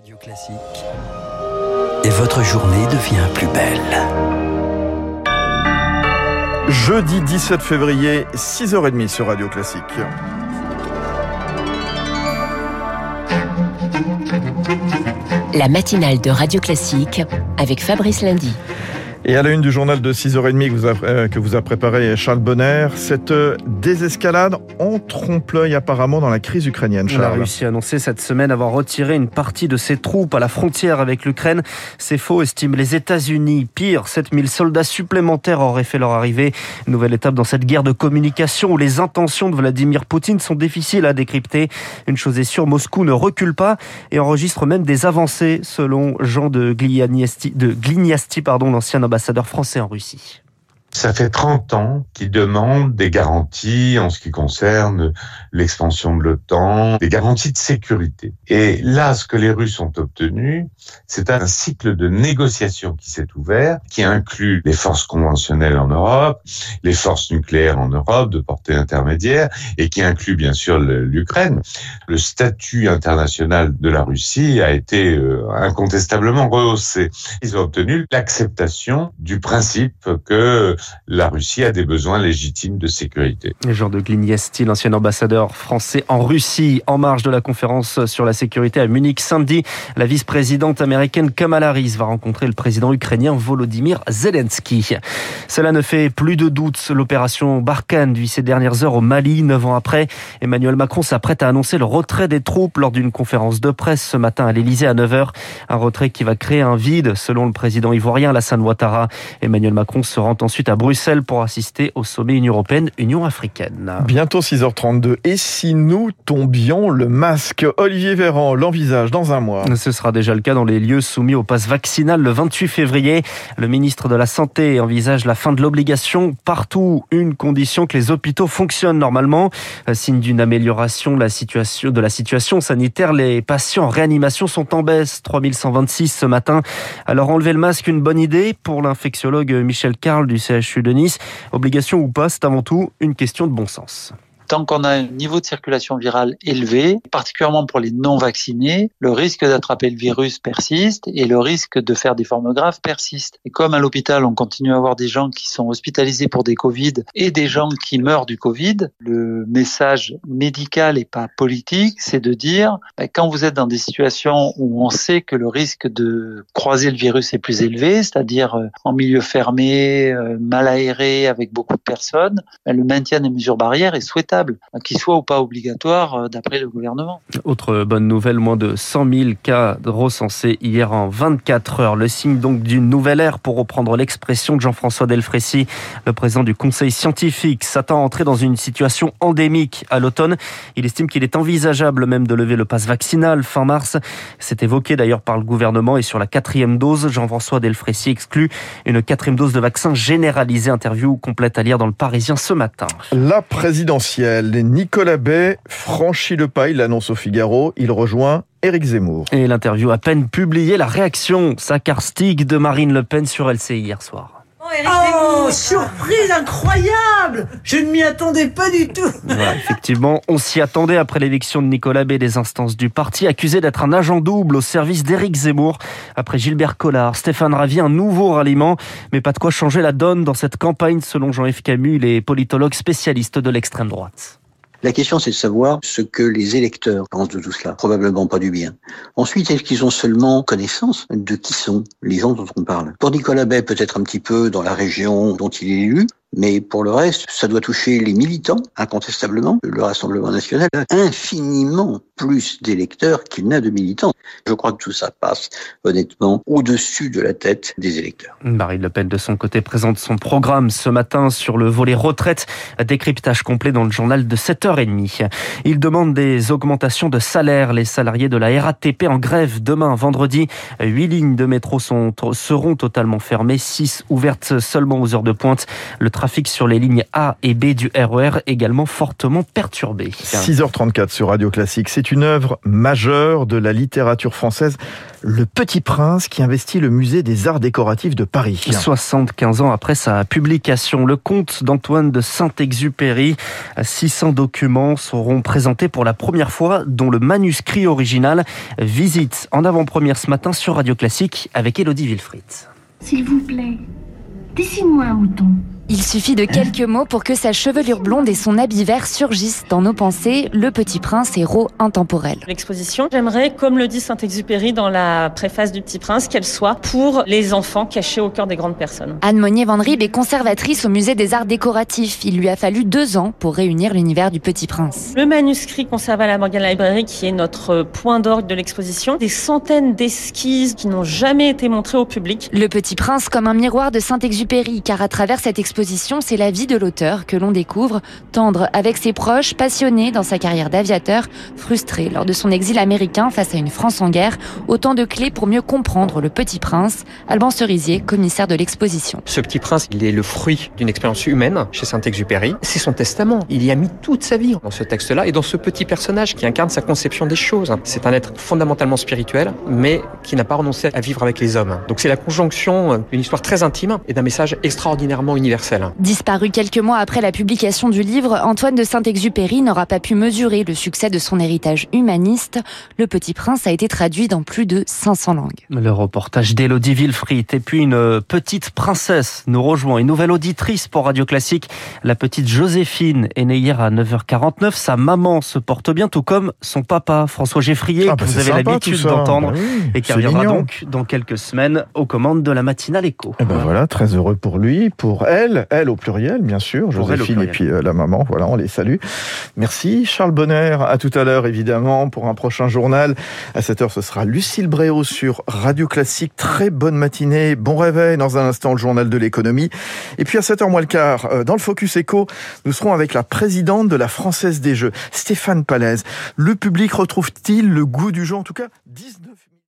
Radio Classique. Et votre journée devient plus belle. Jeudi 17 février, 6h30 sur Radio Classique. La matinale de Radio Classique avec Fabrice Lundy. Et à la une du journal de 6h30 que vous a, euh, que vous a préparé Charles Bonner, cette euh, désescalade en trompe-l'œil apparemment dans la crise ukrainienne. La Charles. Russie a annoncé cette semaine avoir retiré une partie de ses troupes à la frontière avec l'Ukraine. C'est faux, estiment les États-Unis. Pire, 7000 soldats supplémentaires auraient fait leur arrivée. Nouvelle étape dans cette guerre de communication où les intentions de Vladimir Poutine sont difficiles à décrypter. Une chose est sûre, Moscou ne recule pas et enregistre même des avancées, selon Jean de Glianiasti, de Gliniasti, pardon, l'ancien ambassadeur français en Russie. Ça fait 30 ans qu'ils demandent des garanties en ce qui concerne l'expansion de l'OTAN, des garanties de sécurité. Et là, ce que les Russes ont obtenu, c'est un cycle de négociations qui s'est ouvert, qui inclut les forces conventionnelles en Europe, les forces nucléaires en Europe de portée intermédiaire, et qui inclut bien sûr l'Ukraine. Le statut international de la Russie a été euh, incontestablement rehaussé. Ils ont obtenu l'acceptation du principe que la Russie a des besoins légitimes de sécurité. Jean de Gliniesti, l'ancien ambassadeur français en Russie, en marge de la conférence sur la sécurité à Munich samedi, la vice-présidente américaine Kamala Harris va rencontrer le président ukrainien Volodymyr Zelensky. Cela ne fait plus de doute. L'opération Barkhane vit ces dernières heures au Mali. Neuf ans après, Emmanuel Macron s'apprête à annoncer le retrait des troupes lors d'une conférence de presse ce matin à l'Elysée à 9h. Un retrait qui va créer un vide, selon le président ivoirien Alassane Ouattara. Emmanuel Macron se rend ensuite à Bruxelles pour assister au sommet Union européenne-Union africaine. Bientôt 6h32. Et si nous tombions le masque? Olivier Véran l'envisage dans un mois. Ce sera déjà le cas dans les lieux soumis au pass vaccinal le 28 février. Le ministre de la Santé envisage la fin de l'obligation partout. Une condition que les hôpitaux fonctionnent normalement. Euh, Signe d'une amélioration de la situation, de la situation sanitaire, les patients en réanimation sont en baisse. 3126 ce matin. Alors enlever le masque, une bonne idée pour l'infectiologue Michel Carl du CHU de Nice. Obligation ou pas, c'est avant tout une question de bon sens. Tant qu'on a un niveau de circulation virale élevé, particulièrement pour les non vaccinés, le risque d'attraper le virus persiste et le risque de faire des formes graves persiste. Et comme à l'hôpital, on continue à avoir des gens qui sont hospitalisés pour des Covid et des gens qui meurent du Covid, le message médical et pas politique, c'est de dire, bah, quand vous êtes dans des situations où on sait que le risque de croiser le virus est plus élevé, c'est-à-dire euh, en milieu fermé, euh, mal aéré, avec beaucoup de personnes, bah, le maintien des mesures barrières est souhaitable qu'il soit ou pas obligatoire euh, d'après le gouvernement. Autre bonne nouvelle, moins de 100 000 cas recensés hier en 24 heures. Le signe donc d'une nouvelle ère, pour reprendre l'expression de Jean-François Delfrécy, le président du Conseil scientifique, s'attend à entrer dans une situation endémique à l'automne. Il estime qu'il est envisageable même de lever le pass vaccinal fin mars. C'est évoqué d'ailleurs par le gouvernement et sur la quatrième dose, Jean-François Delfrécy exclut une quatrième dose de vaccin généralisée. Interview complète à lire dans le Parisien ce matin. La présidentielle, Nicolas Bay franchit le pas, il l'annonce au Figaro, il rejoint Éric Zemmour. Et l'interview à peine publiée, la réaction sarcastique de Marine Le Pen sur LCI hier soir. Oh, surprise incroyable Je ne m'y attendais pas du tout Voilà, effectivement, on s'y attendait après l'éviction de Nicolas Bay des instances du parti, accusé d'être un agent double au service d'Éric Zemmour. Après Gilbert Collard, Stéphane Ravier, un nouveau ralliement, mais pas de quoi changer la donne dans cette campagne, selon Jean-Yves Camus, les politologues spécialistes de l'extrême droite. La question, c'est de savoir ce que les électeurs pensent de tout cela. Probablement pas du bien. Ensuite, est-ce qu'ils ont seulement connaissance de qui sont les gens dont on parle? Pour Nicolas Bay, peut-être un petit peu dans la région dont il est élu, mais pour le reste, ça doit toucher les militants, incontestablement. Le Rassemblement national a infiniment plus d'électeurs qu'il n'a de militants. Je crois que tout ça passe, honnêtement, au-dessus de la tête des électeurs. Marine Le Pen, de son côté, présente son programme ce matin sur le volet retraite. Décryptage complet dans le journal de 7h30. Il demande des augmentations de salaire. Les salariés de la RATP en grève demain, vendredi. Huit lignes de métro sont, seront totalement fermées, six ouvertes seulement aux heures de pointe. Le trafic sur les lignes A et B du RER également fortement perturbé. 6h34 sur Radio Classique. C'est une œuvre majeure de la littérature française. Le Petit Prince qui investit le musée des arts décoratifs de Paris. 75 ans après sa publication, le conte d'Antoine de Saint-Exupéry, 600 documents seront présentés pour la première fois, dont le manuscrit original visite en avant-première ce matin sur Radio Classique avec Elodie Wilfried. S'il vous plaît, dessine-moi un mouton. Il suffit de quelques mots pour que sa chevelure blonde et son habit vert surgissent dans nos pensées, le petit prince héros intemporel. L'exposition, j'aimerais, comme le dit Saint-Exupéry dans la préface du petit prince, qu'elle soit pour les enfants cachés au cœur des grandes personnes. Anne Monnier Van Rieb est conservatrice au musée des arts décoratifs. Il lui a fallu deux ans pour réunir l'univers du petit prince. Le manuscrit conservé à la Morgan Library, qui est notre point d'orgue de l'exposition, des centaines d'esquisses qui n'ont jamais été montrées au public. Le petit prince comme un miroir de Saint-Exupéry, car à travers cette exposition, c'est la vie de l'auteur que l'on découvre, tendre avec ses proches, passionné dans sa carrière d'aviateur, frustré lors de son exil américain face à une France en guerre. Autant de clés pour mieux comprendre le Petit Prince. Alban Cerisier, commissaire de l'exposition. Ce Petit Prince, il est le fruit d'une expérience humaine chez Saint-Exupéry. C'est son testament. Il y a mis toute sa vie dans ce texte-là et dans ce petit personnage qui incarne sa conception des choses. C'est un être fondamentalement spirituel, mais qui n'a pas renoncé à vivre avec les hommes. Donc c'est la conjonction d'une histoire très intime et d'un message extraordinairement universel. Disparu quelques mois après la publication du livre, Antoine de Saint-Exupéry n'aura pas pu mesurer le succès de son héritage humaniste. Le Petit Prince a été traduit dans plus de 500 langues. Le reportage d'Elodie Villefrit et puis une petite princesse nous rejoint, une nouvelle auditrice pour Radio Classique. La petite Joséphine est née hier à 9h49. Sa maman se porte bien, tout comme son papa François Geffrier, ah, que bah vous avez l'habitude d'entendre bah oui, et qui reviendra donc dans quelques semaines aux commandes de la matinale écho. Et ben voilà, très heureux pour lui, pour elle, elle au pluriel, bien sûr, Joséphine et puis euh, la maman, voilà, on les salue. Merci Charles Bonner, à tout à l'heure évidemment pour un prochain journal. À cette heure, ce sera Lucille Bréau sur Radio Classique. Très bonne matinée, bon réveil dans un instant le journal de l'économie. Et puis à 7h moins le quart, euh, dans le Focus Echo, nous serons avec la présidente de la Française des Jeux, Stéphane Palaise. Le public retrouve-t-il le goût du jeu En tout cas, 19